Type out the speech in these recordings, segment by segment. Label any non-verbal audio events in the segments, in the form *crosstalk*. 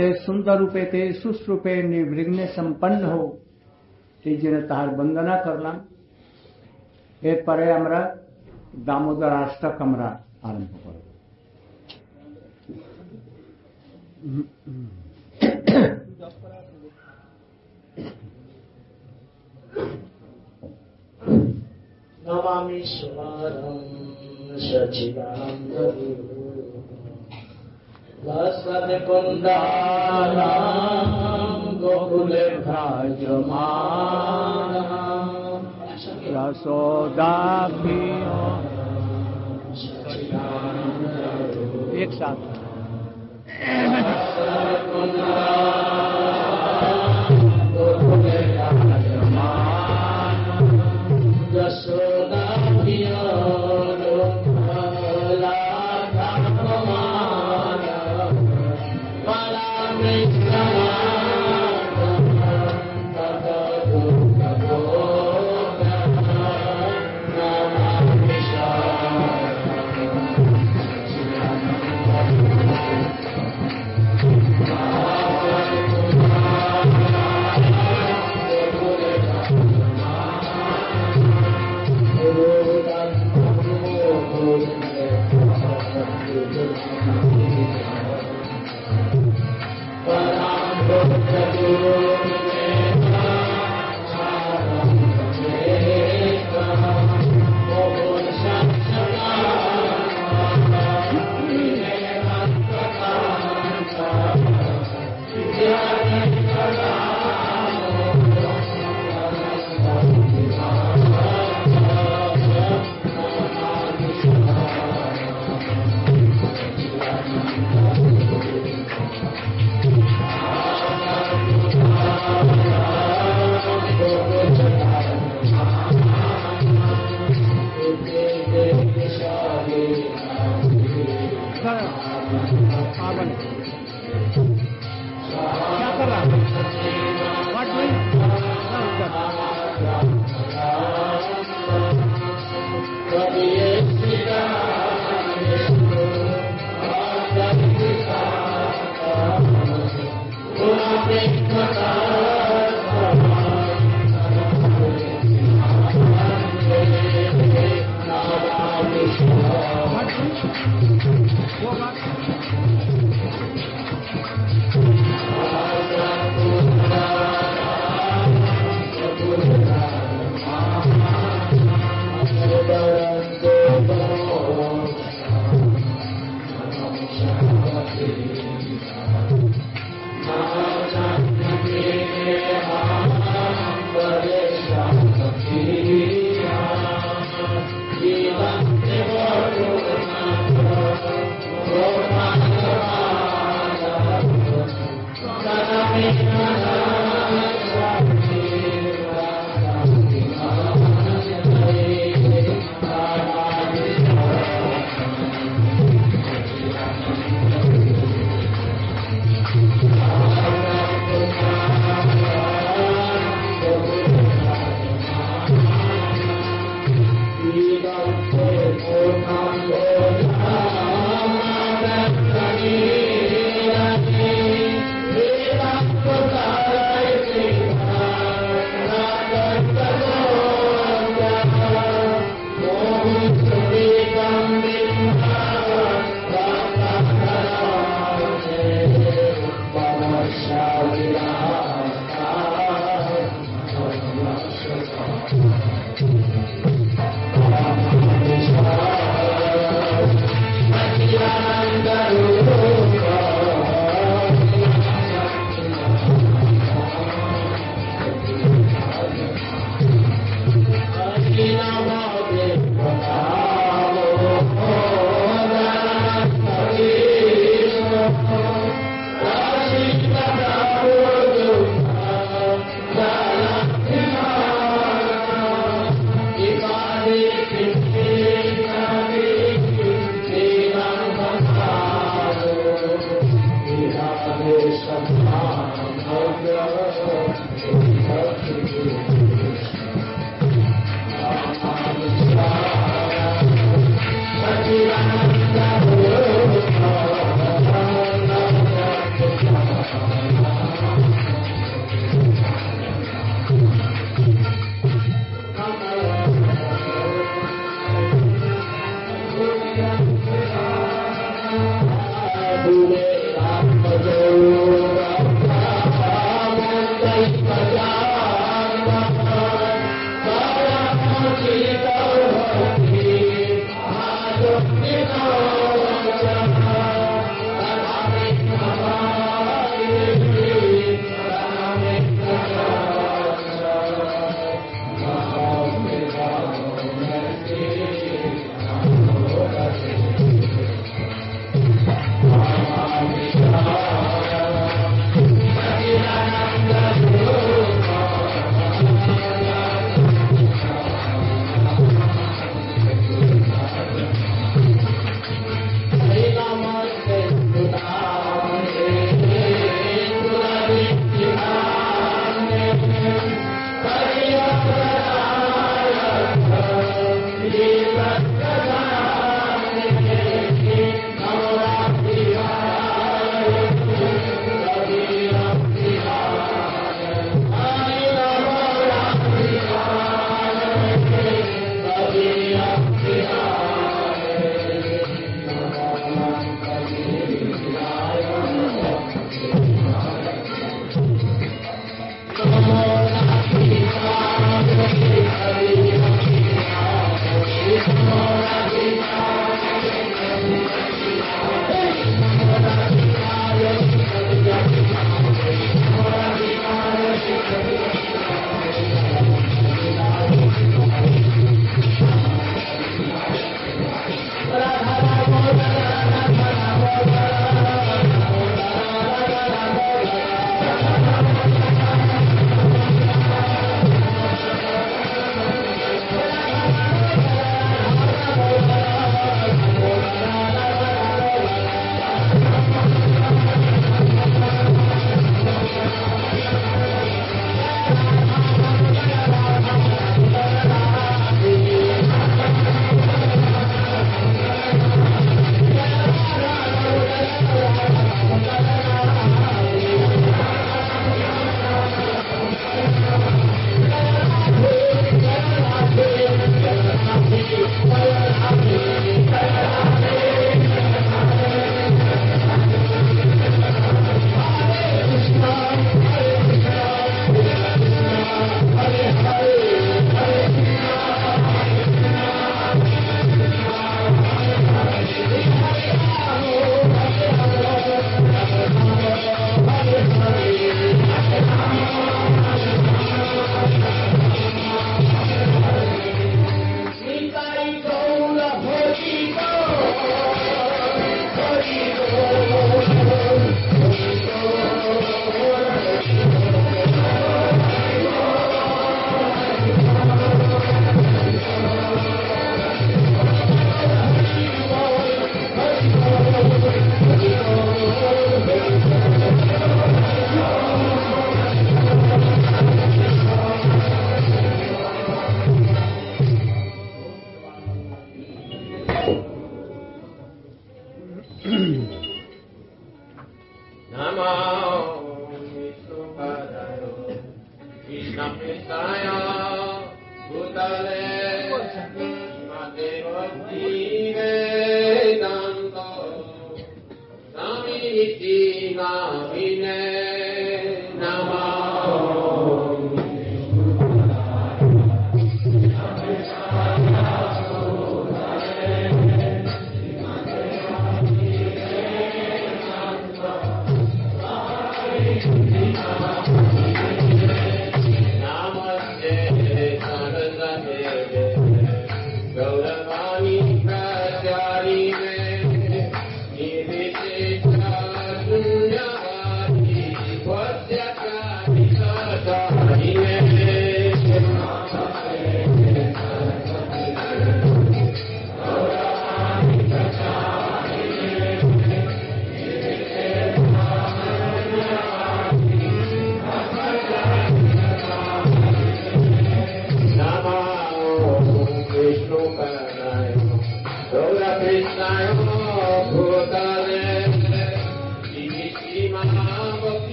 ते सुंदर रूपे ते सुस्त रूपे निर्विघ्न संपन्न हो। जिन्हें तार वंदना कर ला पर हमारा दामोदर आस्था कमरा आरंभ कर। नमामि सुमारं सचिदानन्दगुरु वसतकुन्दानां गोकुले भ्राजमानः। रसोदाभि एक साथ।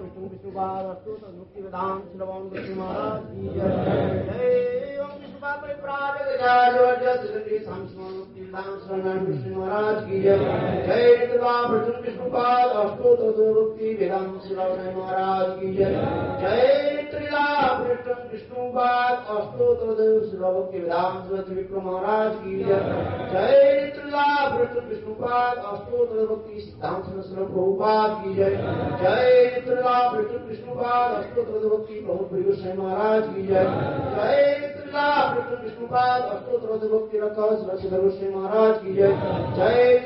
विष्णु विष्णुवार अस्तु तदुक्ति श्रवण विष्णु महाराज जय ओम विष्णुवार परिप्राज गजाजो जय श्री संस्मरण महाराज की जय जय प्रसन्न विष्णुपाद अष्टोत भक्ति वेदांत शिवाय महाराज की जय जय नितला प्रसन्न विष्णुपाद अष्टोत भक्ति वेदांत विक्रम महाराज की जय जय नितला प्रसन्न विष्णुपाद अष्टोत भक्ति सिद्धांत प्रभुपाद की जय जय नितला प्रसन्न विष्णुपाद अष्टोत भक्ति प्रभु प्रिय महाराज की जय जय नितला प्रसन्न विष्णुपाद अष्टोत भक्ति रखा सरस्वती श्री महाराज की जय। जय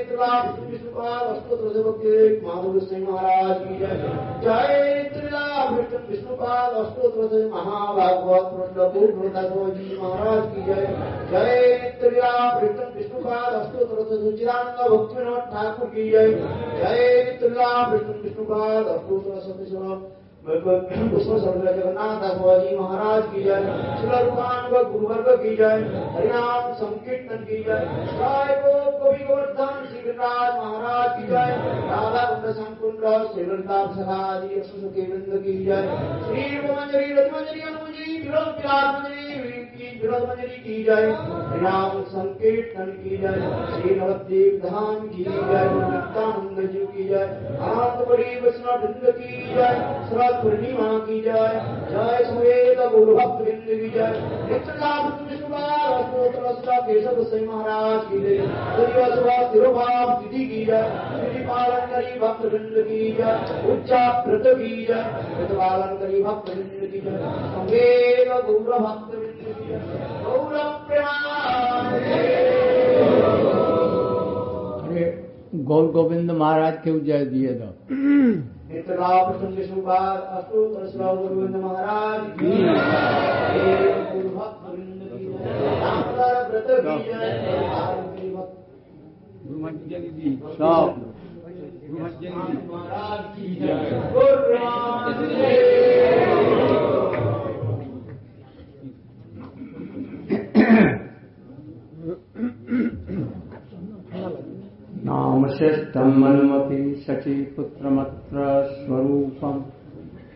विष्णुपाद अष्टोत भक्ति माधव सिंह महाराज की जय। जय प्रसन्न विष्णुपाद अष्टोत महाभागवत जी महाराज की जय। जय नितला प्रसन्न विष्णुपाद अष्टोत सुचिरानंद भक्ति ठाकुर की जय। जय नितला प्रसन्न विष्णुपाद जगन्नाथ महाराज की जय शिल रूपान गुरुवर्ग की जय, हरिनाम संकीर्तन की जय राय को कवि गोवर्धन श्रीराज महाराज की जय, राधा कुंड संकुंड सखाजी अश्व के वृंद की जय, श्री मंजरी रजमंजरी अनुजी विराट मंजरी की मंजरी की जाए हरिनाम संकीर्तन की जय श्री नवद्वीप धाम की जय नित्यानंद जी की जय अनंत बड़ी वैष्णव वृंद की जय श्रद्धा पूर्णिमा की जय जय सुवेद गुरु भक्त बिंद की नित्यलाभ केशव सिंह महाराज की जय। तिरुभाव की पालन करी भक्त बिंद की जय। उच्चा व्रत की जय। पालन करी भक्त बिंद की जय। संवेद गौर भक्त बिंद की जय गौर प्रणाम अरे गौर गोविंद महाराज के जय दिए गोविंद महाराज सब महाराज की जय। मनुमपि शचीपुत्रमत्र स्वरूपम्।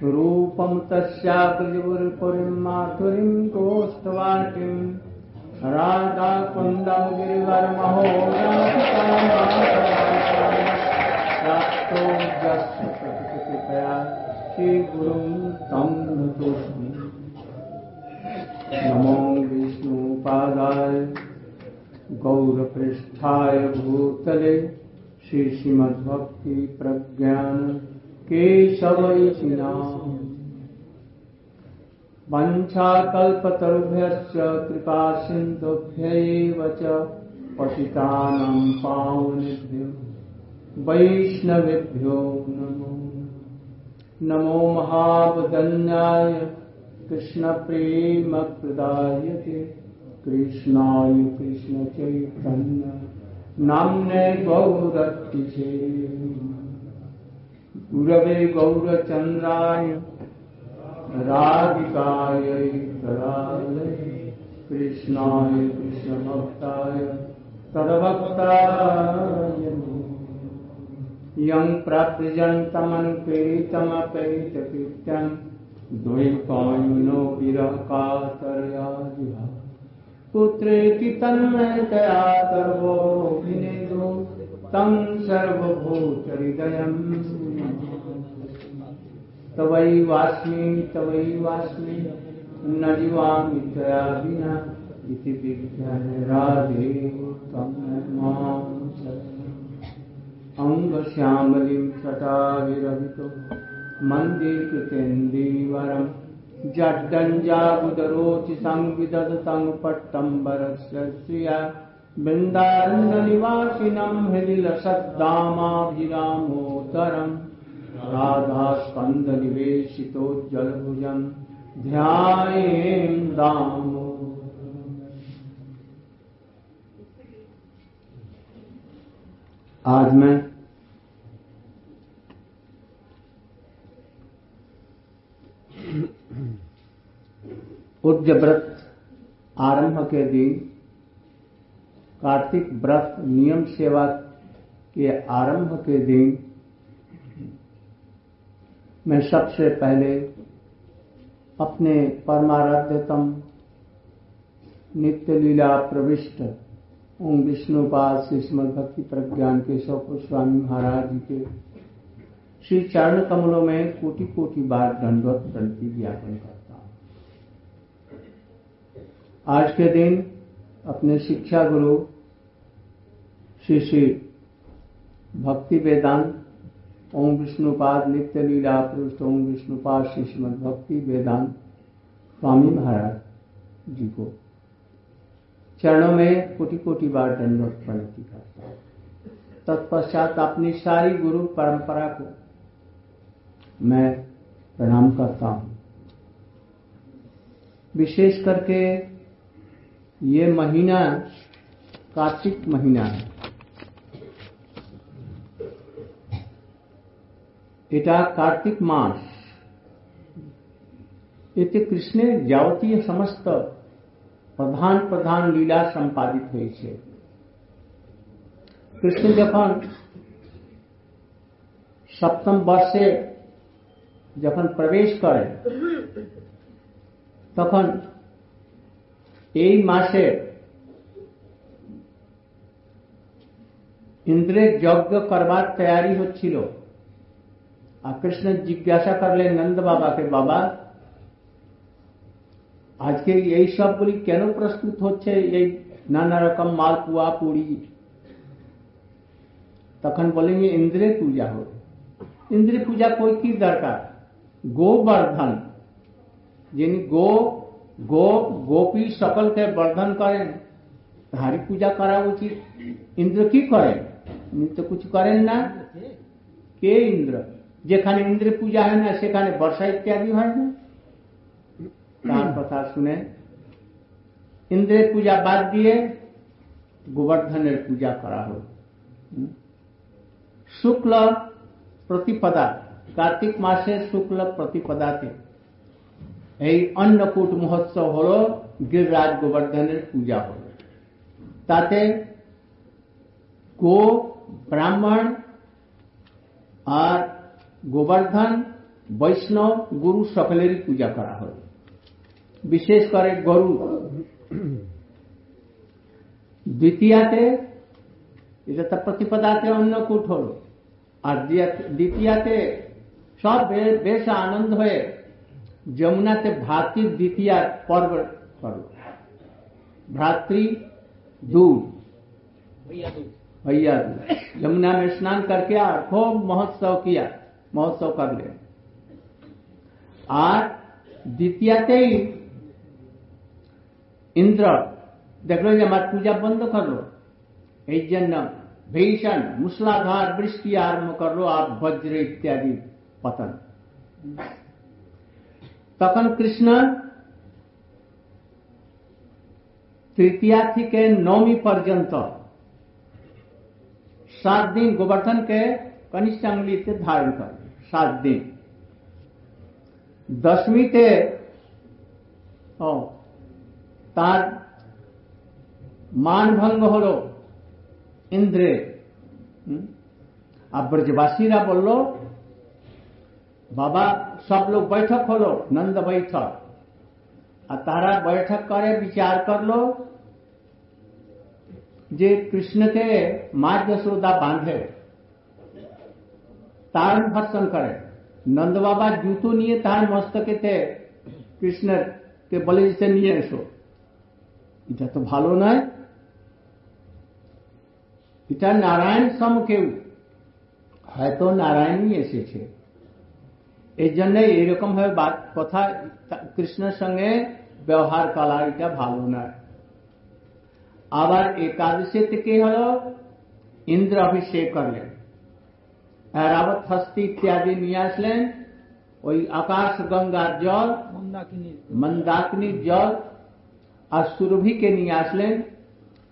रूपं तस्याग्रिपुरीं माधुरीं गोष्ठवाटिम् राधाकुन्दं गिरिवरमहो प्राप्तो यस्य प्रतिकृपया श्रीगुरुं तं नतोऽस्मि। नमो विष्णुपादाय गौरपृष्ठाय भूतले श्रीश्रीमद्भक्ति प्रज्ञान केशवैचिना वञ्छाकल्पतरुभ्यश्च कृपा सिन्धुभ्यैव च पतितानां पावनेभ्यो, वैष्णवेभ्यो नमो। नमो महावदन्याय कृष्णप्रेमप्रदायते कृष्णाय कृष्णचैतन्य। नाम्ने गौरतिशे गुरवे गौरचन्द्राय राधिकायै तरालये कृष्णाय कृष्णभक्ताय तद्भक्ताय। यं प्राप्यजन्तमन्पेतमपैतकृत्यं द्वैपायनो विरहकातरया जिहा पुत्रेति तन्मयतया सर्वो विनेदो तं सर्वभूतहृदयम् तवैवास्मि तवैवास्मि न जीवामि त्वया विना इति विज्ञान राधे माँ। अङ्गश्यामलिं छटाभिरहितो मन्दिरकृतेन्दीवरम्। जड्डञ्जाबुदरोचि संविदधतं पट्टम्बरस्य श्रिया बृन्दारण्यनिवासिनं हृदि लसद्दामाभिरामोदरम् राधास्कन्दनिवेशितोज्जलभुजं ध्यायेन् दामो। आज मैं उद्य व्रत आरंभ के दिन कार्तिक व्रत नियम सेवा के आरंभ के दिन मैं सबसे पहले अपने परमाराध्यतम नित्य लीला प्रविष्ट ओम विष्णुपाल श्री श्रीमद भक्ति प्रज्ञान के शौक स्वामी महाराज जी के श्री चरण कमलों में कोटि कोटि बार दंडवत प्रणति ज्ञापन करता आज के दिन अपने शिक्षा गुरु श्री श्री भक्ति वेदांत, ओम विष्णुपाद नित्य लीला पृष्ठ ओम विष्णुपाद श्री श्रीमद भक्ति वेदांत स्वामी महाराज जी को। चरणों में कोटि कोटि बार दंडवत प्रणति करता हूँ। तत्पश्चात अपनी सारी गुरु परंपरा को मैं प्रणाम करता हूँ। विशेष करके ये महीना कार्तिक महीना है এটা কার্তিক মাস এতে কৃষ্ণের যাবতীয় সমস্ত প্রধান প্রধান লীলা সম্পাদিত হয়েছে কৃষ্ণ যখন সপ্তম বর্ষে যখন প্রবেশ করেন তখন এই মাসে ইন্দ্রের যজ্ঞ করবার তৈরি হচ্ছিল আর কৃষ্ণ জিজ্ঞাসা করলেন নন্দ বাবাকে বাবা আজকে এই সবগুলি কেন প্রস্তুত হচ্ছে এই নানা রকম মালপুয়া পুরি তখন বলেন ইন্দ্রের পূজা হবে ইন্দ্রের পূজা কই কি দরকার গোবর্ধন যিনি গো গো গোপী সকলকে বর্ধন করেন তাহারই পূজা করা উচিত ইন্দ্র কি করেন উনি তো কিছু করেন না কে ইন্দ্র যেখানে ইন্দ্র পূজা হয় না সেখানে বর্ষা ইত্যাদি হয় না তার কথা শুনে ইন্দ্রের পূজা বাদ দিয়ে গোবর্ধনের পূজা করা হল শুক্ল প্রতিপদা কার্তিক মাসের শুক্ল প্রতিপদাতে এই অন্নকূট মহোৎসব হল গিরিরাজ গোবর্ধনের পূজা হল। তাতে গো ব্রাহ্মণ আর গোবর্ধন, বৈষ্ণব, গুরু সকলেরই পূজা করা হল বিশেষ করে গরু। দ্বিতীয়াতে, এটা তো প্রতিপদাতে অন্নকূট হল। আর দ্বিতীয়াতে সব বেশ আনন্দ হয়ে जमुना से भ्रातृ द्वितीय पर्व पर्व भ्रातृ दूध भैया दूध यमुना में स्नान करके खूब महोत्सव किया। महोत्सव कर ले। और द्वितीय ही इंद्र देख लो हमारी पूजा बंद कर लो। इस जन्म भीषण मूसलाधार वृष्टि आरंभ कर लो आप वज्र इत्यादि पतन। তখন কৃষ্ণ তৃতীয়া থেকে নবমী পর্যন্ত সাত দিন গোবর্ধনকে কনিষ্ঠ আঙ্গুলিতে ধারণ করে সাত দিন দশমীতে ও তার মানভঙ্গ হল ইন্দ্রে আর ব্রজবাসীরা বলল বাবা, সব লোক বৈঠক হলো, নন্দ বৈঠক। আর তারা বৈঠক করে, বিচার করল যে কৃষ্ণকে মা যশোদা বাঁধে। তার ভর্ষণ করে। নন্দ বাবা জুতো নিয়ে তার মস্তকেতে কৃষ্ণের কে বলে যে নিয়ে এসো। এটা তো ভালো নয়। এটা নারায়ণ সম কেউ হয়তো নারায়ণই এসেছে। এই জন্য এরকম ভাবে কথা কৃষ্ণের সঙ্গে ব্যবহার করা এটা ভালো নয় আবার একাদশী থেকে হল ইন্দ্র অভিষেক করলেন রাবত হস্তি ইত্যাদি নিয়ে আসলেন ওই আকাশ গঙ্গার জল মন্দাকিনীর জল আর সুরভিকে নিয়ে আসলেন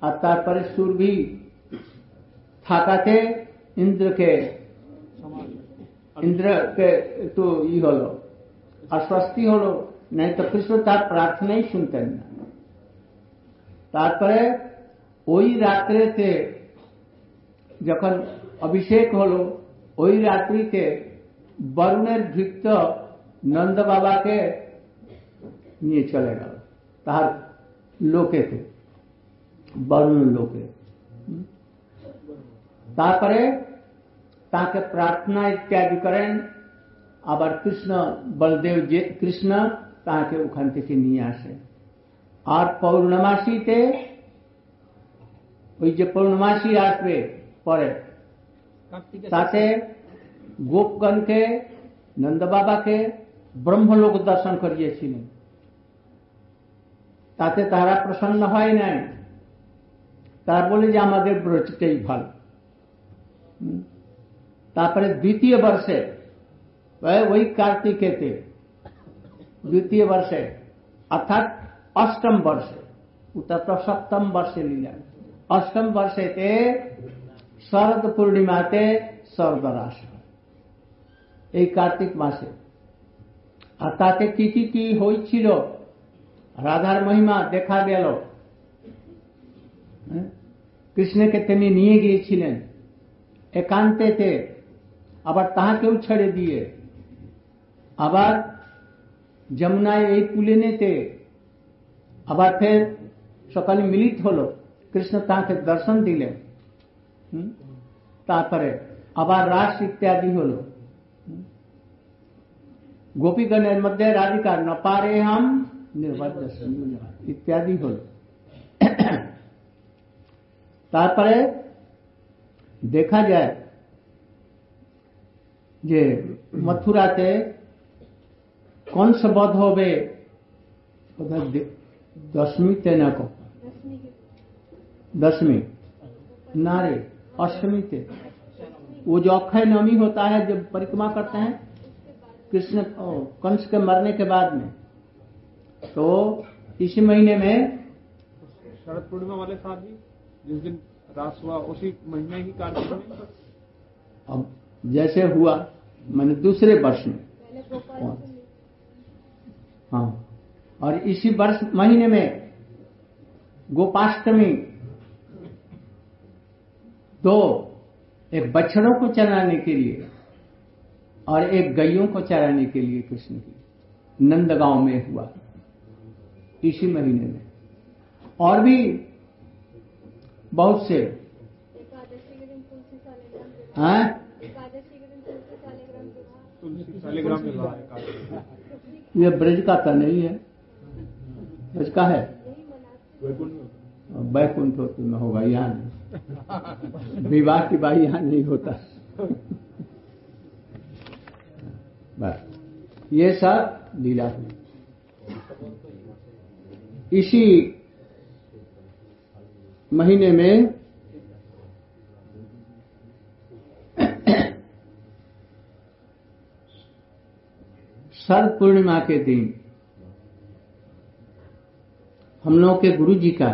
আর তারপরে সুরভি থাকাতে ইন্দ্রকে ইন্দ্রকে একটু ই হলো আশ্বস্তি হলো নাই তো কৃষ্ণ তার প্রার্থনাই শুনতেন না তারপরে ওই রাত্রেতে যখন অভিষেক হলো ওই রাত্রিতে বরুণের ভৃত্য নন্দ বাবাকে নিয়ে চলে গেল তার লোকেতে বরুণ লোকে तापरे ताके प्रार्थना इत्यादि करें আবার কৃষ্ণ বলদেব যে কৃষ্ণ তাকে ওখান থেকে নিয়ে আসে আর পৌর্ণমাসীতে ওই যে পৌর্ণমাসী আসবে পরে তাতে গোপগণকে নন্দ বাবাকে ব্রহ্মলোক দর্শন করিয়েছিলেন তাতে তারা প্রসন্ন হয় নাই তারা বলে যে আমাদের ব্রজটাই ভালো হুম। তারপরে দ্বিতীয় বর্ষে ওই কার্তিকেতে, দ্বিতীয় বর্ষে, অর্থাৎ অষ্টম বর্ষে উত্তর সপ্তম বর্ষে লীলা। অষ্টম বর্ষেতে শরদ পূর্ণিমাতে স্বর্গরাস এই কার্তিক মাসে। আর তাতে কি কি কি হয়েছিল রাধার মহিমা দেখা গেল। কৃষ্ণকে তিনি নিয়ে গিয়েছিলেন। একান্তেতে আবার তাহাকেও ছেড়ে দিয়ে আবার যমুনায় এই কুলে নিতে আবার ফের সকালে মিলিত হলো কৃষ্ণ তাকে দর্শন দিলেন হুম? তারপরে আবার রাস ইত্যাদি হলো হুম? গোপীগণের মধ্যে রাধিকা ন পারে হাম নির্বাচ ইত্যাদি হলো তারপরে দেখা যায় जे मथुरा के कंस वध हो बे दसवीं तेना को। दसवीं नारे अष्टमी ते वो जो अक्षय नवमी होता है जब परिक्रमा करते हैं कृष्ण कंस के मरने के बाद में तो इसी महीने में शरद पूर्णिमा वाले साथ ही जिस दिन रास हुआ उसी महीने ही कार्यक्रम अब जैसे हुआ मैंने दूसरे वर्ष में। हाँ। और इसी वर्ष महीने में गोपाष्टमी दो एक बछड़ों को चराने के लिए और एक गैयों को चराने के लिए कृष्ण की। नंदगांव में हुआ। इसी महीने में। और भी बहुत से। एकादशी के दिन तुलसी सालिग्राम विवाह हैं एकादशी के दिन तुलसी सालिग्राम विवाह तुलसी शालिग्राम विवाह है कार्तिक ये ब्रज का तो नहीं है। ब्रज का है? बैकुंठ होती में होगा यहाँ नहीं। विवाह की बाई यहाँ नहीं होता। बस। ये सब लीला हुई इसी महीने में शरद पूर्णिमा के दिन हम लोग के गुरु जी का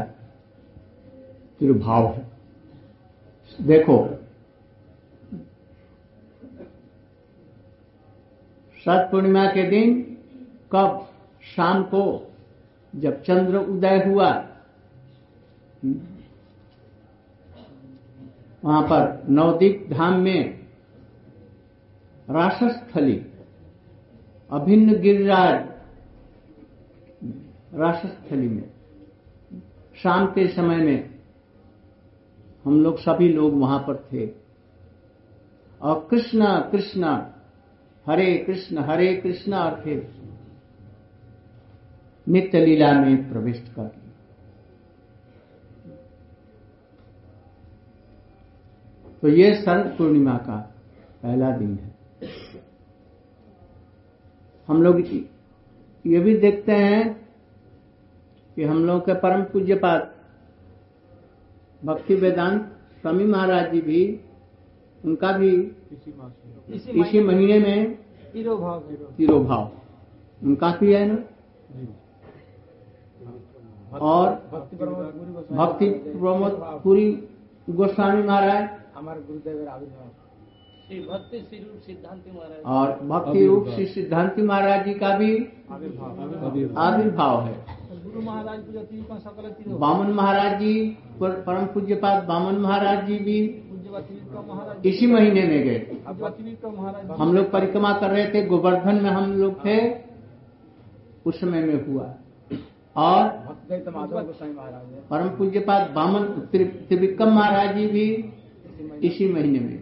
तिरुभाव है। देखो शरद पूर्णिमा के दिन कब शाम को जब चंद्र उदय हुआ, वहाँ पर नवदीप धाम में रासस्थली अभिन्न गिरिराज रासस्थली में, शाम के समय में हम लोग सभी लोग वहाँ पर थे। और कृष्ण कृष्ण, हरे कृष्ण हरे कृष्ण फिर नित्य लीला में प्रविष्ट कर तो ये शरद पूर्णिमा का पहला दिन है। हम लोग ये भी देखते हैं कि हम लोग के परम पूज्य पाठ भक्ति वेदांत स्वामी महाराज जी भी उनका भी इसी इसी महीने में तिरोभाव तिरोभाव उनका भी है ना? और भक्ति प्रमोद पुरी गोस्वामी महाराज। हमारे गुरुदेव भक्ति सिद्धांत महाराज। और भक्ति रूप श्री सिद्धांति महाराज जी का भी आविर्भाव है। गुरु महाराज बामन महाराज जी पर- परम पूज्यपाद बामन महाराज जी भी पूज्य इसी महीने में गए। पूज्य हम लोग परिक्रमा कर रहे थे गोवर्धन में हम लोग थे उस समय में हुआ। और भक्त माधव गोस्वामी परम पूज्यपाद बामन त्रिविक्रम महाराज जी भी इसी महीने में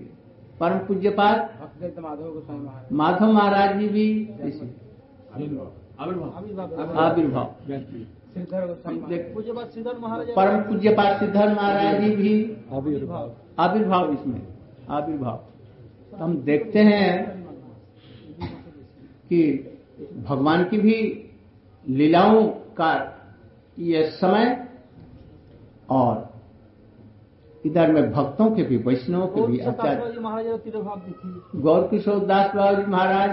परम पूज्यपाद भक्तिवेदांत माधव गोस्वामी महाराज माधव महाराज जी भी आविर्भाव। देख- पूज्य बात श्रीधर महाराज परम पूज्यपाद सिद्धार्थ महाराज जी भी आविर्भाव। आविर्भाव इसमें आविर्भाव। तो हम देखते हैं कि भगवान की भी लीलाओं का यह समय और इधर में भक्तों के भी वैष्णवों के भी आचार्य जी महाराज तिरुभाव तिथि गौर किशोर दास बाबू जी महाराज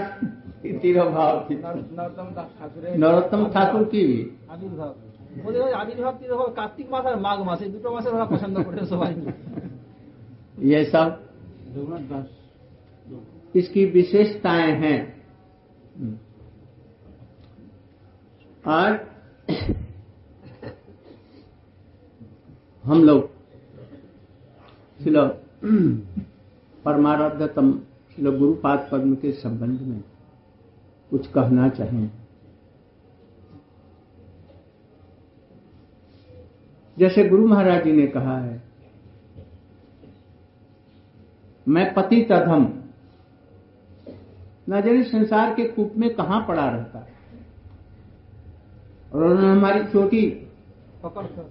तिरुभाव की नरोत्तम दास ठाकुर नरोत्तम ठाकुर की भी আবির্ভাব ওদের ওই আবির্ভাব তিরোভাব কার্তিক মাস আর মাঘ মাস এই দুটো মাসে ওরা পছন্দ করে সবাই ये सब रघुनाथ दास इसकी विशेषताएं हैं और हम लोग शिल परमाराधतम शिल गुरुपाद पद्म के संबंध में कुछ कहना चाहें। जैसे गुरु महाराज जी ने कहा है मैं पति तधम न जाने संसार के कूप में कहा पड़ा रहता। और उन्होंने हमारी चोटी पकड़ कर।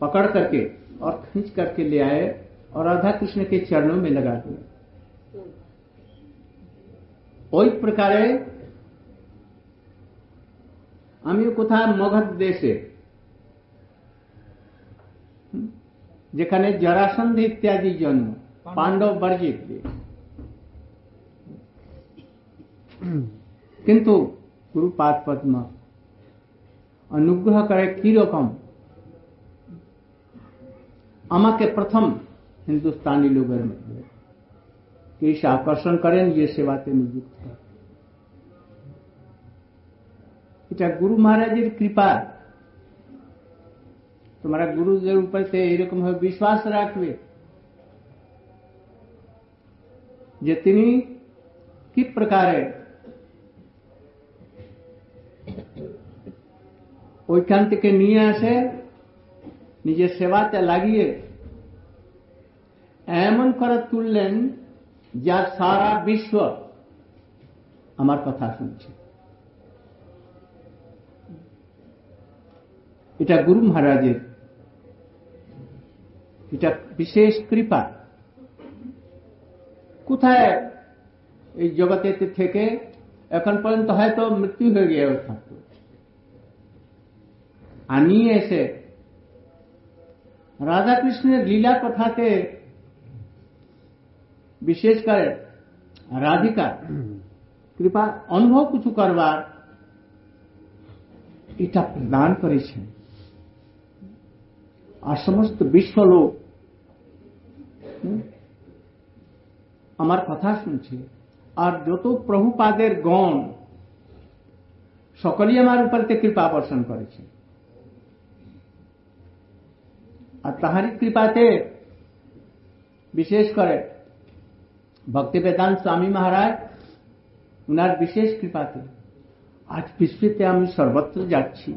पकड़ करके और खींच करके ले आए और राधा कृष्ण के चरणों में लगा दिया ওই প্রকারে আমি কোথায় মগধ দেশে হুম, যেখানে জরাসন্ধ ইত্যাদি জন্ম পাণ্ডব বর্জিত দেশ। কিন্তু গুরুপাদ পদ্ম অনুগ্রহ করে কি রকম আমাকে প্রথম হিন্দুস্তানি লোকের মধ্যে कैसे আকর্ষণ করেন ये সেবাতে নিযুক্ত করেন। এটা গুরু মহারাজের কৃপা তোমারা গুরুদের উপর से এরকম ভাবে বিশ্বাস রাখবে যে তিনি কি প্রকারে ওইখান থেকে নিয়ে আসে নিজের সেবাতে লাগিয়ে এমন করে তুললেন যা সারা বিশ্ব আমার কথা শুনছে। এটা গুরু মহারাজের, এটা বিশেষ কৃপা। কোথায় এই জগতে থেকে এখন পর্যন্ত হয়তো মৃত্যু হয়ে গিয়ে থাকতো। আমি এসে রাধাকৃষ্ণের লীলা কথাকে বিশেষ করে রাধিকার কৃপা অনুভব কিছু করবার এটা প্রদান করেছেন। আর সমস্ত বিশ্ব লোক আমার কথা শুনছে। আর যত প্রভুপাদের গণ, সকলেই আমার উপরতে কৃপা বর্ষণ করেছে। আর তাহারি কৃপাতে বিশেষ করে ভক্তি বেদান্ত স্বামী মহারাজ, উনার বিশেষ কৃপাতে আজ বিশ্বতে আমি সর্বত্র যাচ্ছি।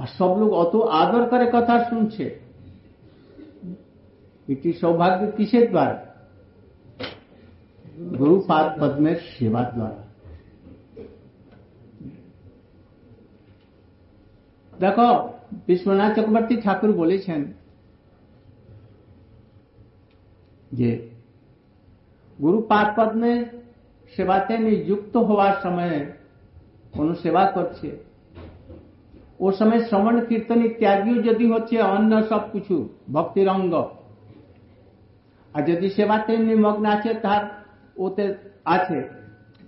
আর সব লোক অত আদর করে কথা শুনছে। এটি সৌভাগ্য কিসের দ্বারা? গুরুপাদ পদ্মের সেবা দ্বারা। দেখো বিশ্বনাথ চক্রবর্তী ঠাকুর বলেছেন যে গুরুপাদ পদ্মের সেবাতে নিযুক্ত হওয়ার সময় কোন সেবা করছে। ও সময় শ্রবণ, কীর্তন ইত্যাদিও যদি হচ্ছে অন্য সব কিছু, ভক্তির অঙ্গ। আর যদি সেবাতে নিমগ্ন আছে, তার ওতে আছে,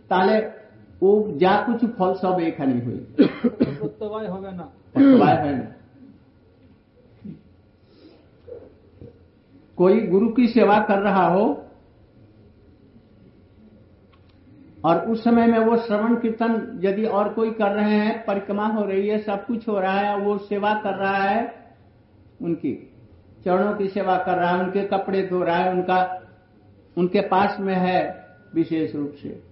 তাহলে ও যা কিছু ফল সব এখানে হয়ে প্রত্যবায় হবে না। पटवाए है। कोई गुरु की सेवा कर रहा हो, और उस समय में वो श्रवण कीर्तन यदि और कोई कर रहे हैं, परिक्रमा हो रही है, सब कुछ हो रहा है, वो सेवा कर रहा है, उनकी चरणों की सेवा कर रहा है, उनके कपड़े धो रहा है, उनका, उनके पास में है, विशेष रूप से,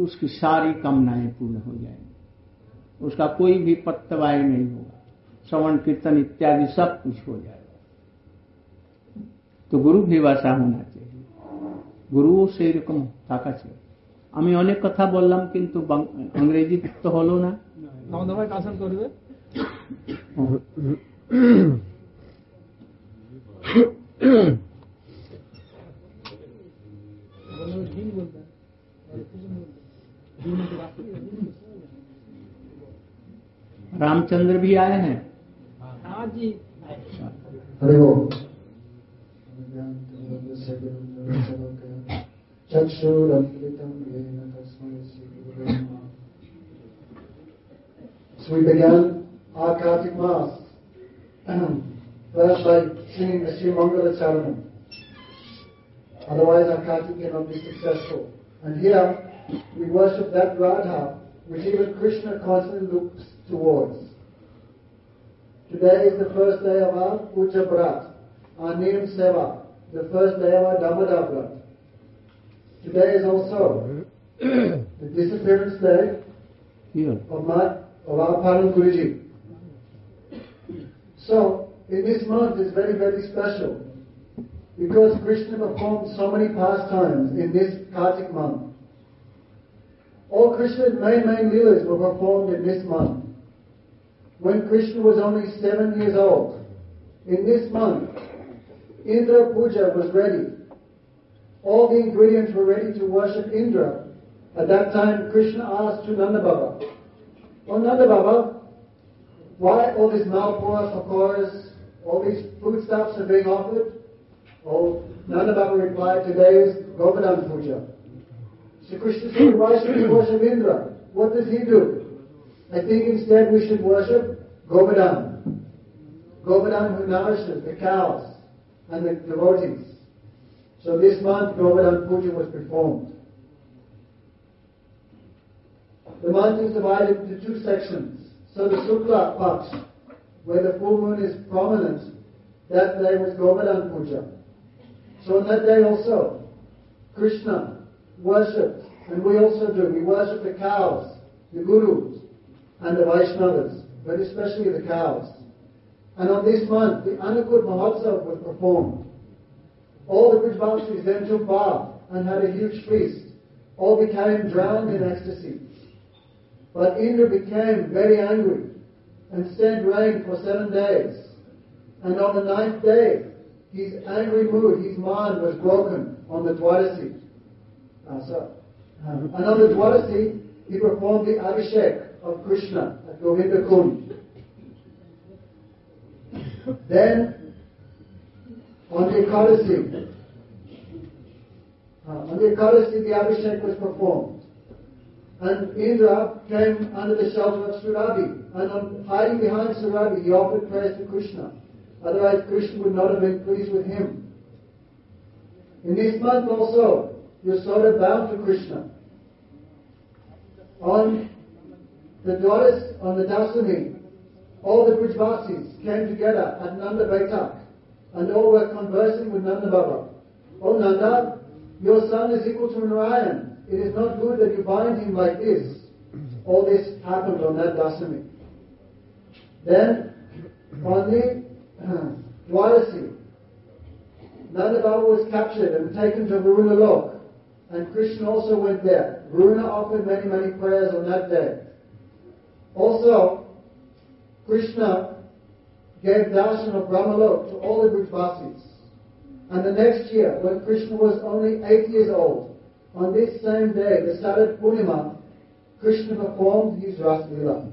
उसकी सारी कामनाएँ पूर्ण हो जाएँगी। उसका कोई भी पत्तवाय नहीं होगा श्रवण कीर्तन इत्यादि सब कुछ हो जाएगा তো গুরু ভাষা होना चाहिए গুরুও সেই রকম থাকা চাই আমি অনেক কথা বললাম কিন্তু বাং- ইংরেজি তো হলো না দামোদর ভাই কাসন করবে रामचंद्र भी आए हैं हाँ जी हरि ओम चक्षुरमृतं येन तस्मै श्रीगुरुवे नमः So we began our Kartik Mass first by singing the Sri Mangala Charanam. Otherwise our Kartik cannot be successful. And here we worship that Radha which even Krishna constantly looks towards. Today is the first day of our Puja Brat, our Niyam Seva, the first day of our Damodar Brat. Today is also the disappearance day Here. of, my, of our Param Guruji. So, in this month is very, very special because Krishna performed so many pastimes in this Kartik month. All Krishna's main, main leelas were performed in this month. When Krishna was only seven years old, in this month, Indra Puja was ready. All the ingredients were ready to worship Indra. At that time, Krishna asked to Nanda Baba, Oh Nanda Baba, why all this malpura, pakoras, all these foodstuffs are being offered? Oh, Nanda Baba replied, today is Govardhan Puja. So Krishna said, why should we worship Indra? What does he do? I think instead we should worship Govardhan. Govardhan who nourishes the cows and the devotees. So this month Govardhan Puja was performed. The month is divided into two sections. So the Sukla Paksh, where the full moon is prominent, that day was Govardhan Puja. So on that day also, Krishna worshipped, and we also do. We worship the cows, the gurus, and the Vaishnavas, but especially the cows. And on this month, the Anukut Mahotsav was performed. All the Brijvasis then took bath and had a huge feast. All became drowned in ecstasy. But Indra became very angry and sent rain for seven days. And on the ninth day, his angry mood, his mind was broken on the Dwadasi. Ah, so, and on the Dwadasi, he performed the Abhishek of Krishna at Govinda Kund. Then, on the Ekadasi, uh, on the Ekadasi, the Abhishek was performed. And Indra came under the shelter of Surabi. And on hiding behind Surabi, he offered prayers to Krishna. Otherwise, Krishna would not have been pleased with him. In this month also, Yasoda bowed to Krishna. On the Dwaras, on the Dasani, all the Brijvasis came together at Nanda Baitak and all were conversing with Nanda Baba. Oh Nanda, your son is equal to Narayan. It is not good that you bind him like this. All this happened on that Dasami. Then, on the Dwadasi, Nanda Baba was captured and taken to Varuna Lok. And Krishna also went there. Varuna offered many, many prayers on that day. Also, Krishna gave darshan of Brahmalok to all the Brijvasis. And the next year, when Krishna was only eight years old, on this same day, the Sarat Purnima, Krishna performed his Ras Lila.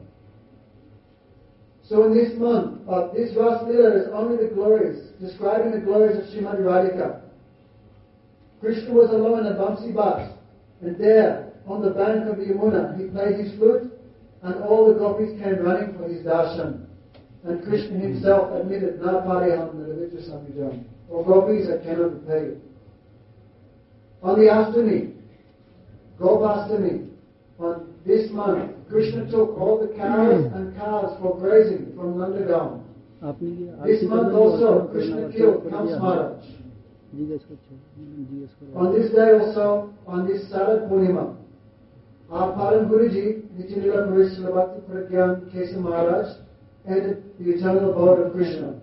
So in this month, uh, this Ras Lila is only the glories, describing the glories of Srimad Radhika. Krishna was alone at Vamsi Bhat, and there, on the bank of the Yamuna, he played his flute, and all the gopis came running for his darshan. And Krishna himself admitted, Na the nirvicha samyajam. O gopis, I cannot repay you. On the afternoon, Gopastami, on this month, Krishna took all the cows and calves for grazing from Nandagaon. This month also, Krishna killed Kamsa On this day also, on this Sarad Purnima, Param Guruji, Srivati Kesa Maharaj, and the eternal abode of Krishna.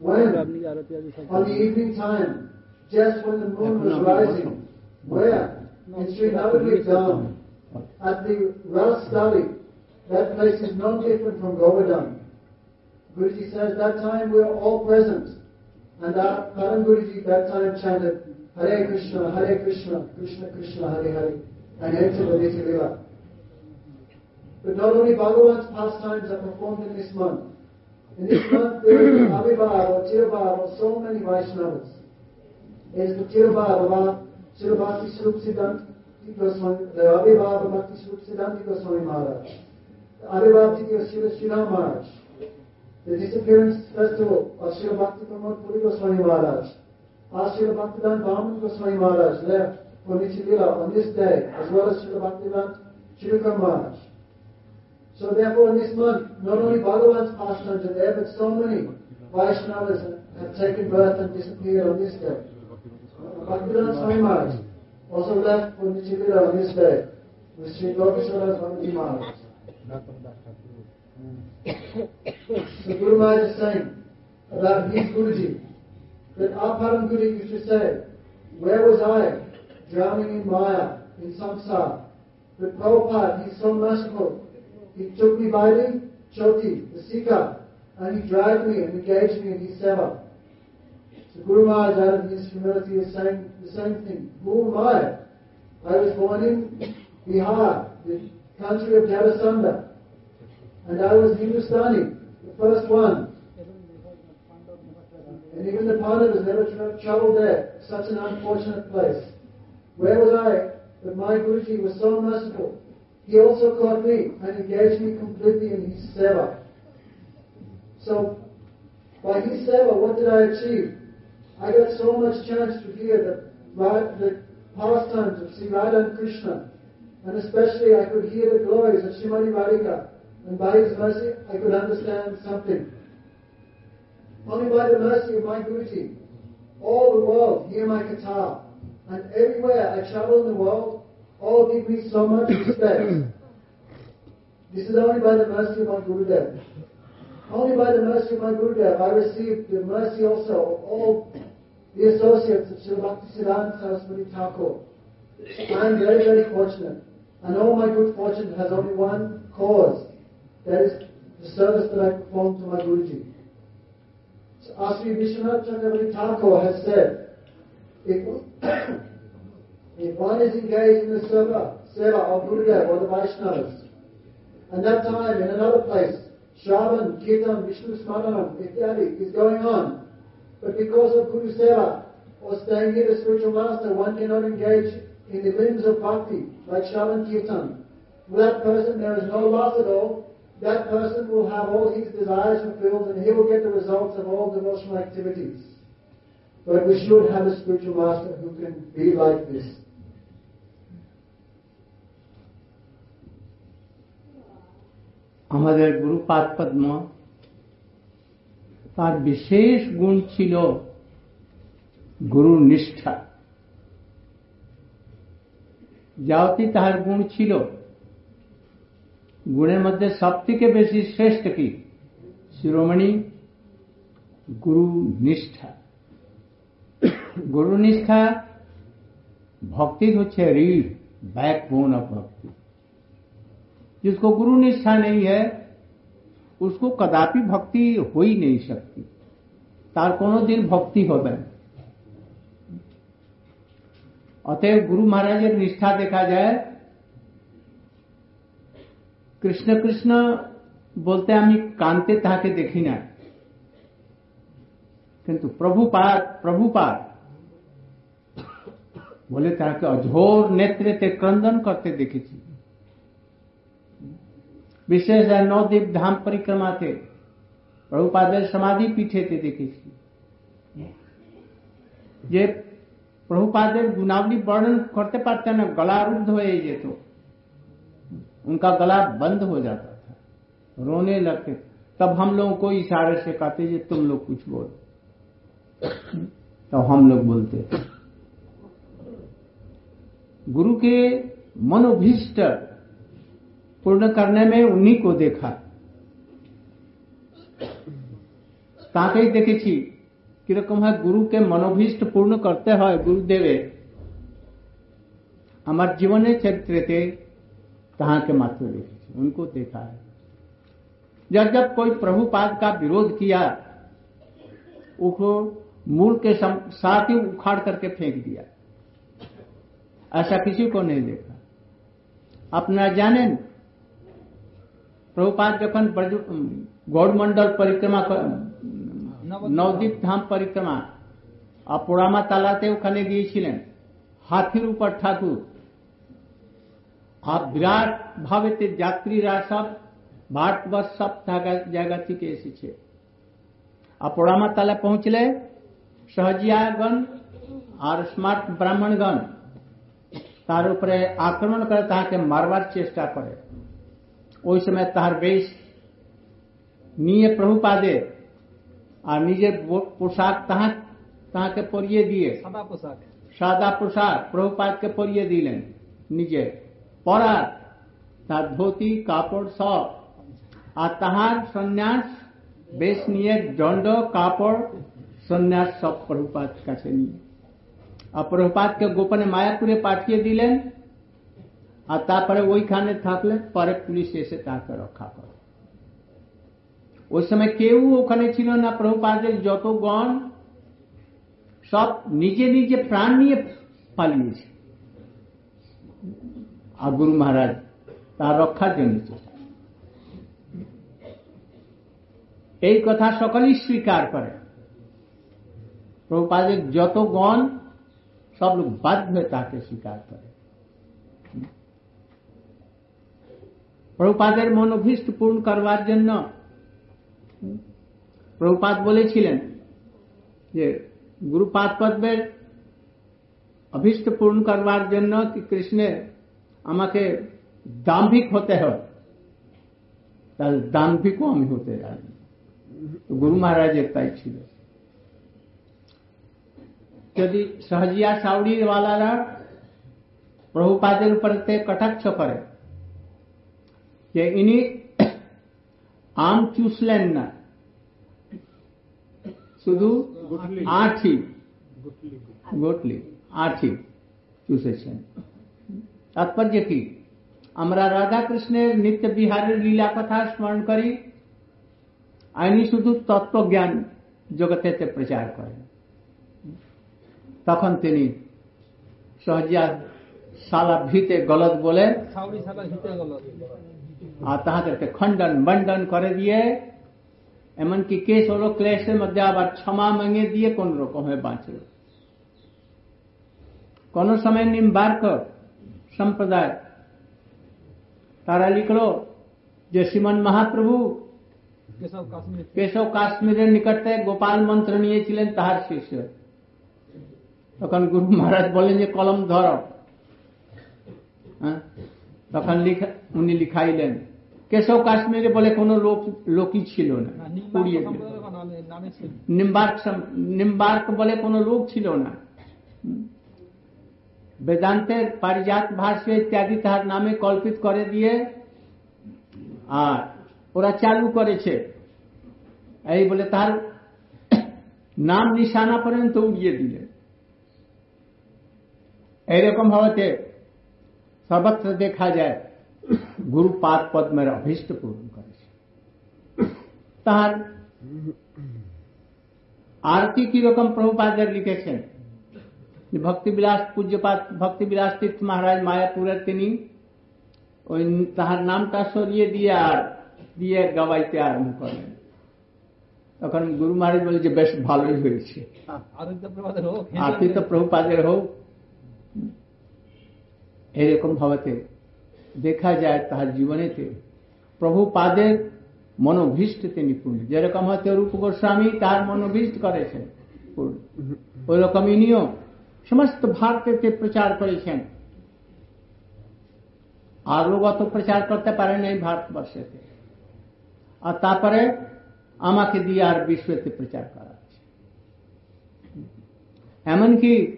When, on the evening time, just when the moon was rising, where? In Sri Navadvip at the Rastali, that place is no different from Govardhan. Guruji says, that time we were all present. And our Param Guruji that time chanted, Hare Krishna, Hare Krishna, Krishna Krishna, Hare Hare and the Nitya Lila. But not only Bhagavan's pastimes are performed in this month. In this month there is Abhibhav or Tirabhav of so many Vaishnavas. It is the Tirabhav of our Srila Goswami, the Abhibhav of Bhakti Srup Siddhanti Goswami Maharaj, the Abhibhav of Srila Srila Maharaj, the disappearance festival of Srila Bhakti Pramod Puri Goswami Maharaj, our Srila Bhaktivedanta Bhaman Goswami Maharaj left for Nichilila on this day, as well as Srila Bhaktivedanta Chirukam Maharaj. So therefore in this month, not only Bhagavan's pastimes are there, but so many Vaishnavas have taken birth and disappeared on this day. Bhaktivedanta Swami Maharaj also left for Nichilila on this day with Sri Gopishwara Swamiji Maharaj. The Guru Maharaj is saying about his Guruji that our Param Guru used to say, Where was I? Drowning in Maya, in samsara. But Prabhupada, he's so merciful. He took me by the choti, the sika, and he dragged me and engaged me in his seva. So Guru Maharaj, out of his humility, is saying the same thing. Who am I? I was born in Bihar, the country of Jarasandha. And I was Hindustani, the first one. And even the Pandavas never tra- traveled there. Such an unfortunate place. Where was I? But my Guruji was so merciful. He also caught me and engaged me completely in his seva. So, by his seva, what did I achieve? I got so much chance to hear the, the pastimes of Sri Radha and Krishna. And especially I could hear the glories of Srimati Radhika. And by his mercy, I could understand something. Only by the mercy of my Guruji, all the world hear my katha. And everywhere I travel in the world, all give me so much respect. this is only by the mercy of my Guru Gurudev. Only by the mercy of my Gurudev I received the mercy also of all the associates of Sri Bhakti Siddhanta Saraswati Thakur. I am very, very fortunate. And all my good fortune has only one cause. That is the service that I perform to my Guruji. So Asri Vishwanath Chakravarti Thakur has said, if, if one is engaged in the seva, seva of Gurudev or the Vaishnavas, and that time in another place, Shravan, Kirtan, Vishnu Smaranam, ityadi is going on, but because of Guru Seva or staying near the spiritual master, one cannot engage in the limbs of bhakti, like Shravan Kirtan. For that person, there is no loss at all. That person will have all his desires fulfilled and he will get the results of all devotional activities. But we should have a spiritual master who can be like this. আমাদের গুরুপাদ পদ্ম তার বিশেষ গুণ ছিল গুরুর নিষ্ঠা যাওতি তাহার গুণ ছিল গুণের মধ্যে সব থেকে বেশি শ্রেষ্ঠ কি শিরোমণি গুরু নিষ্ঠা गुरु निष्ठा भक्ति হচ্ছে रीढ़ बैकबोन ऑफ भक्ति जिसको गुरु निष्ठा नहीं है उसको कदापि भक्ति हो ही नहीं सकती তার কোনোদিন ভক্তি হবে না অতএব গুরু মহারাজের নিষ্ঠা দেখা যায় কৃষ্ণ কৃষ্ণ বলতে আমি কান্তে তাহাকে দেখি না কিন্তু প্রভুপাদ প্রভুপাদ बोले, ताकि अझोर नेत्र ते क्रंदन करते देखे थी विशेष नवदीप धाम परिक्रमा थे प्रभुपाद समाधि पीछे थे देखे थी ये प्रभुपाद गुनावली वर्णन करते पाते ना, गला रुद्ध हो ये तो उनका गला बंद हो जाता था। रोने लगते। तब हम लोगों को इशारे से कहते तुम लोग कुछ बोल। तब तो हम लोग बोलते थे गुरु के मनोभीष्ट पूर्ण करने में उन्हीं को देखा তাকেই দেখেছি কিরকম হয় গুরুকে মনোভীষ্ট পূর্ণ করতে হয় গুরুদেবে আমার জীবনের चरित्र कहाँ के मात्र देखी उनको देखा है जब जब कोई प्रभुपाद का विरोध किया उसको मूल के सम- साथ ही उखाड़ करके फेंक दिया ऐसा किसी को नहीं देखा अपना जाने প্রভুপাদ যখন ব্রজ- উম, গৌড়মন্ডল পরিক্রমা ক- নবদ্বীপ ধাম পরিক্রমা আর পোড়ামা তালাতে ওখানে গিয়েছিলেন হাতির উপর ঠাকুর আর বিরাট ভাবেতে যাত্রীরা সব ভারতবর্ষ সব জায়গা- জায়গা থেকে এসেছে আর পোড়ামা তালা পৌঁছলে সহজিয়াগণ আর স্মার্ট ব্রাহ্মণগণ তার উপরে আক্রমণ করে তাহাকে মারবার চেষ্টা করে ওই সময় তাহার বেশ নিয়ে প্রভুপাদে আর নিজের ব- পোশাক তাহা তাহাকে পরিয়ে দিয়ে সাদা পোশাক সাদা পোশাক প্রভুপাদকে পরিয়ে দিলেন নিজে পরা তার ধুতি কাপড় সব আর তাহার সন্ন্যাস বেশ নিয়ে দণ্ড কাপড় সন্ন্যাস সব প্রভুপাদ কাছে নিয়ে আর প্রভুপাদকে গোপনে মায়াপুরে পাঠিয়ে দিলেন আর তারপরে ওইখানে থাকলে পরে পুলিশ এসে তাকে রক্ষা করে ওই সময় কেউ ওখানে ছিল না প্রভুপাদের যত গণ সব নিজে নিজে প্রাণ নিয়ে পালিয়েছে আর গুরু মহারাজ তার রক্ষার জন্য এই কথা সকলেই স্বীকার করে প্রভুপাদের যত গণ সব লোক বাধ্য হয়ে তাকে স্বীকার করে প্রভুপাদের মনোভীষ্ট পূর্ণ করবার জন্য প্রভুপাদ বলেছিলেন যে গুরুপাদ পদ্মের অভীষ্ট পূর্ণ করবার জন্য কি কৃষ্ণের আমাকে দাম্ভিক হতে হয় তাহলে দাম্ভিকও আমি হতে রাজি তো গুরু মহারাজের তাই ছিল যদি সহজিয়া সাউরিওয়ালারা প্রভুপাদের উপর তে কটাক্ষ করে যে ইনি আম চুষলেন না শুধু গুটলি। আঠি গুটলি গোটলি আঠি চুষেছেন তাৎপর্য কি আমরা রাধা কৃষ্ণের নিত্য বিহারের লীলা কথা স্মরণ করি আইনি শুধু তত্ত্বজ্ঞান জগতেতে প্রচার করেন তখন তিনি সহজিয়া সালা ভিতে গলত বলে সাউরি সাদা হিতে গেল আর তাহাদেরকে খণ্ডন মন্ডন করে দিয়ে এমনকি কেস হলো ক্লেশের মধ্যে আবার ক্ষমা মঙ্গে দিয়ে কোন রকমে বাঁচল কোন সময় নিম্বার্ক সম্প্রদায় তারা লিখলো যে শ্রীমন মহাপ্রভু কেশব কাশ্মীর কেশব কাশ্মীরের নিকটে গোপাল মন্ত্র নিয়েছিলেন তাহার শিষ্য তখন গুরু মহারাজ বললেন যে কলম ধর। হ্যাঁ? তখন লিখা উনি লিখাইলেন। কেশব কাশ্মীরে বলে কোনো লোক লোকই ছিল না পুড়িয়ে ছিল নিম্বার্ক নিম্বার্ক বলে কোনো লোক ছিল না। বেদান্তের পারিজাত ভাষ্য ইত্যাদি তাহার নামে কল্পিত করে দিয়ে আর ওরা চালু করেছে। এই বলে তার নাম নিশানা পর্যন্ত উড়িয়ে দিলে এইরকম হওয়াতে সর্বত্র দেখা যায় গুরুপাদ পদ্মের অভীষ্ট পূরণ করেছে তাহার আরতি কীরকম প্রভুপাদের লিখেছেন? ভক্তিবিলাস পূজ্যপাত ভক্তিবিলাস তীর্থ মহারাজ মায়াপুরের তিনি ওই তাহার নামটা সরিয়ে দিয়ে আর দিয়ে গাওয়াইতে আরম্ভ করলেন। তখন গুরু মহারাজ বলে যে বেশ ভালোই হয়েছে। প্রভাতের হোক আরতি তো প্রভুপাদের হোক। এরকম ভাবেতে দেখা যায় তাহার জীবনেতে। প্রভুপাদের মনোভীষ্ট তিনি পূর্ণ যেরকম হয়তো রূপ গোস্বামী তার মনোভীষ্ট করেছেন। পূর্ণ ওই রকম ইনিও সমস্ত ভারতেতে প্রচার করেছেন। আরও অত প্রচার করতে পারেন এই ভারতবর্ষেতে। আর তারপরে আমাকে দিয়ে আর বিশ্বতে প্রচার করা এমনকি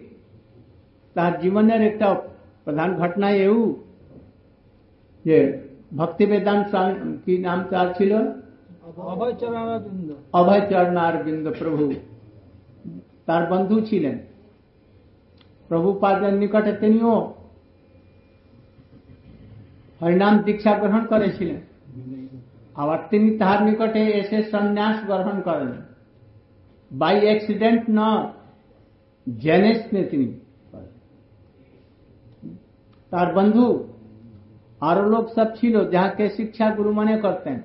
তার জীবনের একটা প্রধান ঘটনা એવું যে ভক্তি বেদান্ত স্বামী কি নাম তার ছিল অভয় চরণারবিন্দ অভয় চরণার বৃন্দ প্রভু তার বন্ধু ছিলেন প্রভুপাদের নিকটে তিনিও হরিনাম দীক্ষা গ্রহণ করেছিলেন আবার তিনি তাহার নিকটে এসে সন্ন্যাস গ্রহণ করেন বাই অ্যাক্সিডেন্ট ন জেনেসনে তিনি করেন। তার বন্ধু। আরও লোক সব ছিল, যাহাকে শিক্ষা গুরু মনে করতেন।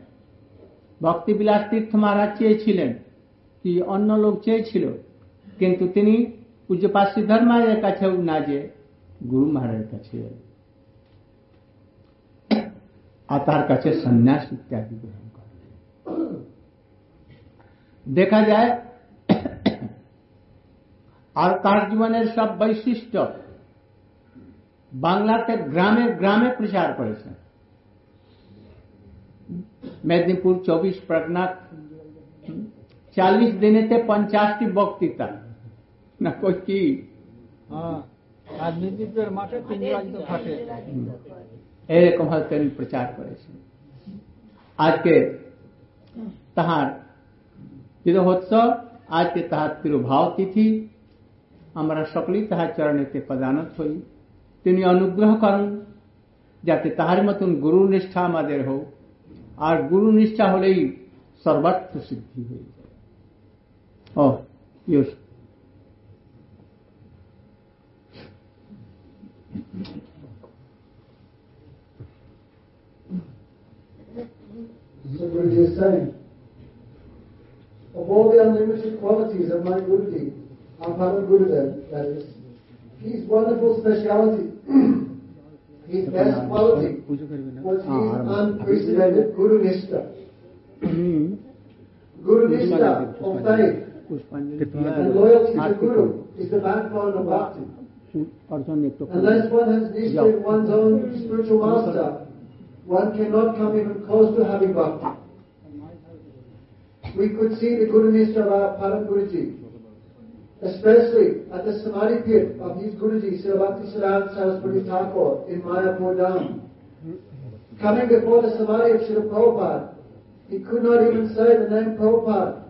ভক্তি বিলাস তীর্থ মহারাজ চেয়েছিলেন, কি অন্য লোক চেয়েছিল। কিন্তু তিনি পূজ্যপাত শ্রীধর মহারাজের কাছেও না যে গুরু মহারাজের কাছে। আর তার কাছে সন্ন্যাস ইত্যাদি গ্রহণ করেন। দেখা যায়, আর তার জীবনের সব বৈশিষ্ট্য বাংলাতে গ্রামে গ্রামে প্রচার করেছেন মেদিনীপুর চব্বিশ পরগনা চাল্লিশ দিনেতে পঞ্চাশটি বক্তৃতা। না কই কি? হ্যাঁ মাঠে তিন খাটে এরকম ভাবে তিনি প্রচার করেছেন। আজকে তাহার বিরহোৎসব আজকে তাহার তিরুভাব তিথি আমরা সকলেই তাহার চরণেতে প্রদানত হই। তিনি অনুগ্রহ করুন যাতে তাহার মতন গুরু নিষ্ঠা আমাদের হোক আর গুরু নিষ্ঠা হলেই সর্বার্থ সিদ্ধি হয়ে যায় ও ইউস So Guruji is saying, of all the unlimited qualities of my Guruji, Ampara Gurudev, that is, his wonderful speciality, *clears throat* his best quality was his unprecedented Guru Nishta. Guru Nishta of faith and loyalty to Guru is the backbone of bhakti. Unless one has Nishta in one's own spiritual master, one cannot come even close to having bhakti. We could see the Guru Nishta of our Param Guruji especially at the Samadhi pit of his Guruji, Sri Bhakti Siddhanta Saraswati Thakur in Mayapur Dham. Coming before the Samadhi of Sri Prabhupada, he could not even say the name Prabhupada.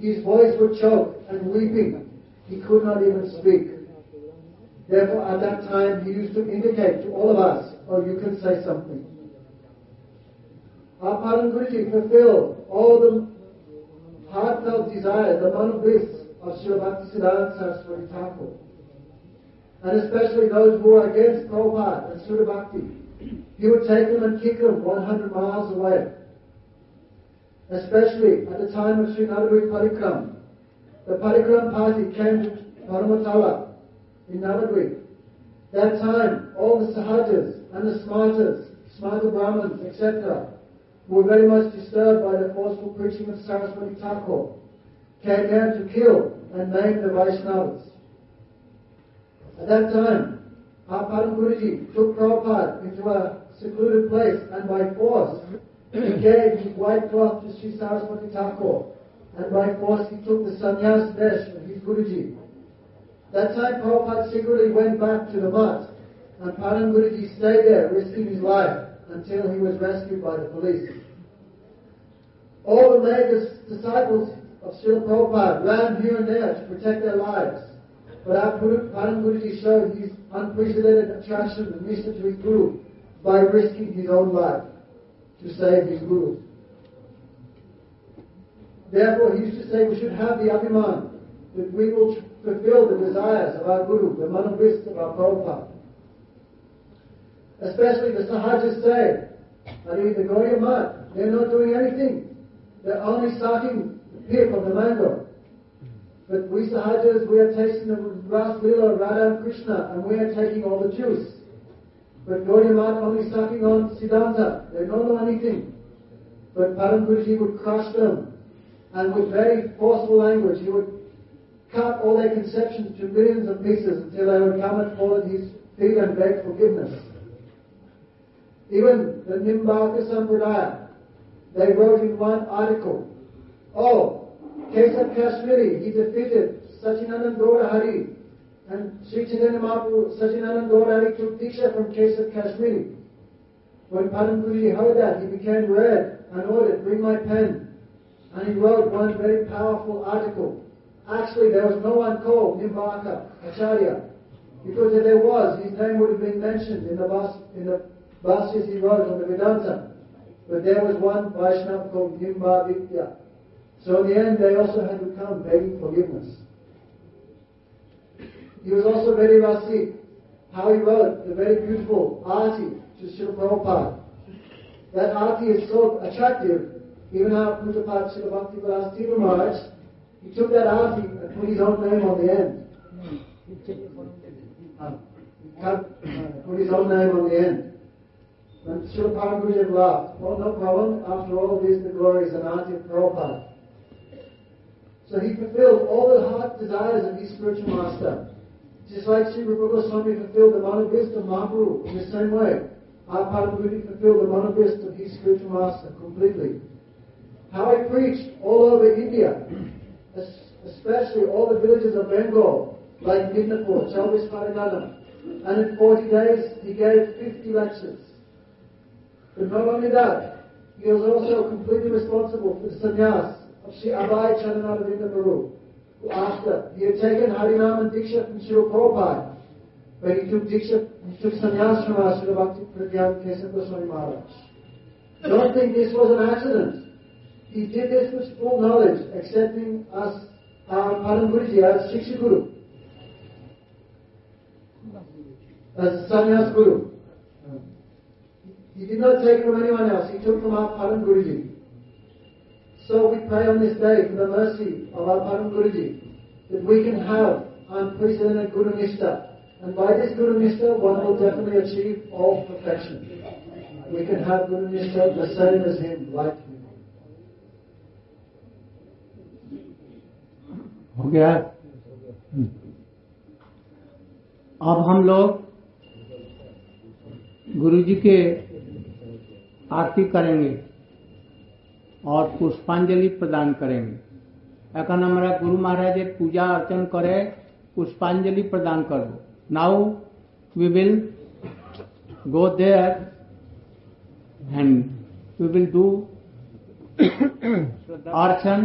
His voice would choke and weeping. He could not even speak. Therefore, at that time, he used to indicate to all of us, oh, you can say something. Our Param Guruji fulfilled all the heartfelt desires, the manobis of Siddhanta Saraswati Thakur. And especially those who are against Prabhupada and Srila Bhakti. He would take them and kick them 100 miles away. Especially at the time of Sri Navadvip Parikram. The Parikram party came to Paramatala in Navadvip. That time, all the Sahajas and the Smartas, Smarta Brahmins, etc., were very much disturbed by the forceful preaching of Saraswati Thakur, came there to kill and maim the Vaishnavas. At that time, Param Guruji took Prabhupada into a secluded place and by force he gave his white cloth to Sri Saraswati Thakur and by force he took the sannyas desh of his Guruji. That time Prabhupada secretly went back to the mutt and Param Guruji stayed there risking his life until he was rescued by the police. All the major disciples of Srila Prabhupada ran here and there to protect their lives. But our Param Guruji showed his unprecedented attraction and mission to his Guru by risking his own life to save his Guru. Therefore, he used to say we should have the Abhiman, that we will fulfill the desires of our Guru, the manobis of our Prabhupada. Especially the Sahajas say, I mean, the Gaudiya Math, they're not doing anything. They're only sucking pip of the mango. But we Sahajas, we are tasting the Ras Lila Radha and Krishna, and we are taking all the juice. But Gaudiya Math only sucking on Siddhanta. They don't know anything. But Param Guruji would crush them, and with very forceful language, he would cut all their conceptions to millions of pieces until they would come and fall at his feet and beg forgiveness. Even the Nimbaka Sampradaya, they wrote in one article, oh, Kesab Kashmiri, he defeated Gaura Hari, and Sri Chaitanya Mahaprabhu, Gaura Hari took Diksha from Kesab Kashmiri. When Param Guruji heard that, he became red and ordered, Bring my pen. And he wrote one very powerful article. Actually, there was no one called Nimbaka Acharya. Because if there was, his name would have been mentioned in the, Vas- in the he wrote on the Vedanta. But there was one Vaishnava called Nimba Vidya. So in the end, they also had to come begging forgiveness. He was also very rasik. How he wrote the very beautiful arti to Srila Prabhupada. That arti is so attractive. Even our Pujapat Srila Bhakti Vilas Maharaj, he took that arti and put his own name on the end. Uh, put his own name on the end. And Srila Paramahansa laughed. Oh, no problem. After all, this, the glory is an arti of Prabhupada. So he fulfilled all the heart desires of his spiritual master. Just like Sri Rupa fulfilled the monobyst of Mahaprabhu in the same way. Our Paramahansa fulfilled the monobyst of his spiritual master completely. How he preached all over India, especially all the villages of Bengal, like Midnapur, Chalvis Paragana. And in 40 days, he gave 50 lectures. But not only that, he was also completely responsible for the sannyas Sri Abhay Charanaravinda Prabhu, who after he had taken Harinam and Diksha from Srila Prabhupada, but he took Diksha, he took sannyas from Srila Bhakti Pradyan Kesava Goswami Maharaj. Don't think this was an accident. He did this with full knowledge, accepting us, our Param Guruji as Shiksha Guru, as sannyas Guru. He did not take from anyone else. He took from our Param Guruji. So we pray on this day for the mercy of our Param Guruji that we can have unprecedented Guru Nishta. And by this Guru Nishta, one will definitely achieve all perfection. We can have Guru Nishta the same as him, like him. हो गया हम्म। अब हम लोग गुरु जी के आरती करेंगे और पुष्पांजलि प्रदान करेंगे। अखन हमारा गुरु महाराज पूजा अर्चन करे पुष्पांजलि प्रदान कर दो। Now we will go there and we will do अर्चन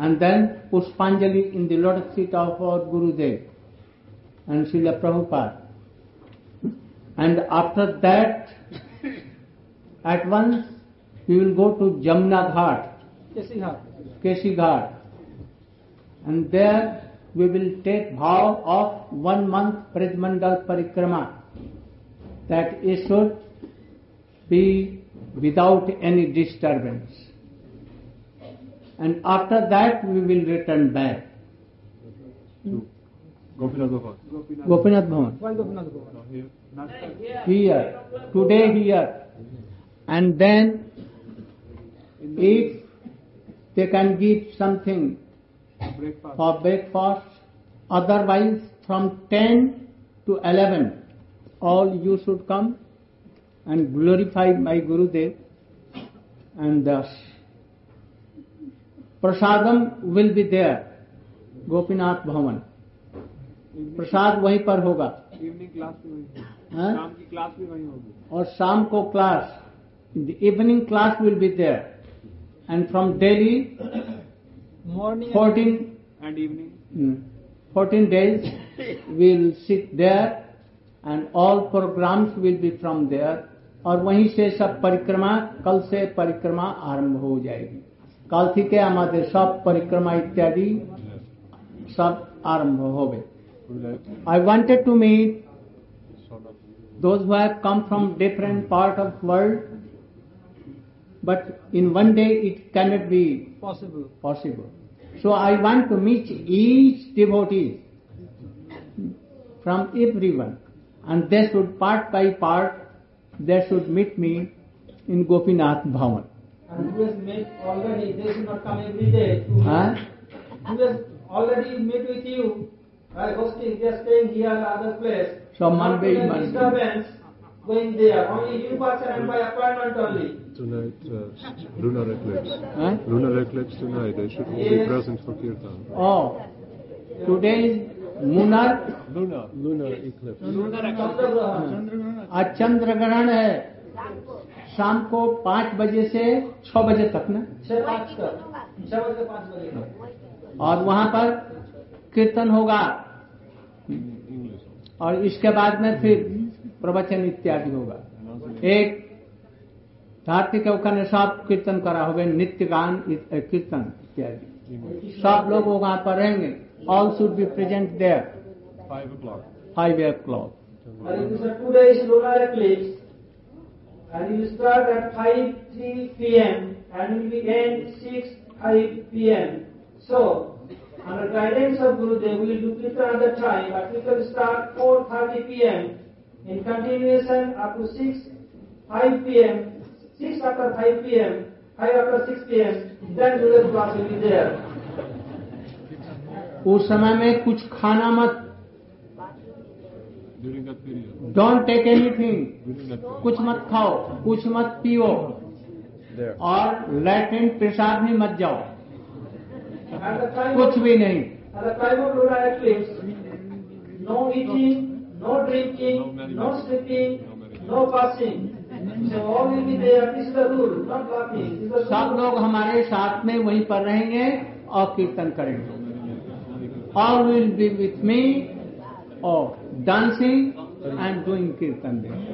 एंड देन पुष्पांजलि in the lord seat of our Gurudev and Srila Prabhupada and after that at once we will go to Jamna Ghat, Keshi Ghat, and there we will take vow of one month Pridmandal Parikrama, that it should be without any disturbance. And after that we will return back. Gopinath Bhavan. Gopinath Gopinath Bhavan? Here. Today here. And then if they can give something breakfast. for breakfast, otherwise from 10 to 11, all you should come and glorify my Gurudev and thus prasadam will be there, Gopinath Bhavan. प्रसाद वहीं पर होगा evening class भी वहीं हाँ? शाम की class भी वहीं होगी और शाम को class evening class will be there and from Delhi, *coughs* morning, 14 and evening. Hmm. 14 days *laughs* we'll sit there and all programs will be from there. और वहीं से सब परिक्रमा कल से परिक्रमा आरंभ हो जाएगी। कल थी के हमारे सब परिक्रमा इत्यादि सब आरंभ हो गए। I wanted to meet those who have come from different part of world but in one day it cannot be possible. possible. So I want to meet each devotee from everyone and they should part by part they should meet me in Gopinath Bhavan. And who has met already, they should not come every day to huh? Who has already met with you by hosting, they are staying here at other place. So Monday, Monday. disturbance, going there. Only you person and by appointment only. Tonight, uh, lunar eclipse. Huh? Lunar eclipse tonight. They should all be present for kirtan. Oh, today is lunar Lunar Lunar eclipse. Chandragrahan. आज चंद्र ग्रहण है शाम को पाँच बजे से छह बजे तक ना छह पाँच तक छह बजे पाँच बजे तक और वहाँ पर कीर्तन होगा और इसके बाद में फिर प्रवचन इत्यादि होगा एक धार्थिक ने सब कीर्तन करा होगा नित्य गान कीर्तन इत्यादि सब लोग वहाँ पर रहेंगे all should be present there five o'clock days lunar eclipse, and will start at 5 3 p.m. and be end 6 5 p.m. So, under guidance of Guru, they will do Kirtan at the time, but we will start 4:30 p.m. in continuation up to 6 5 p.m. 6 after 5 p.m. 5 after 6 p.m. Then Guru's class will be there. उस समय में कुछ खाना मत. Don't take anything. कुछ मत खाओ कुछ मत पियो. और लैट्रिन पेशाब भी मत जाओ कुछ भी नहीं at the no drinking, no, no sleeping, no passing. सब लोग हमारे साथ में वहीं पर रहेंगे और कीर्तन करेंगे। All will be with me और डांसिंग एंड डूइंग कीर्तन देंगे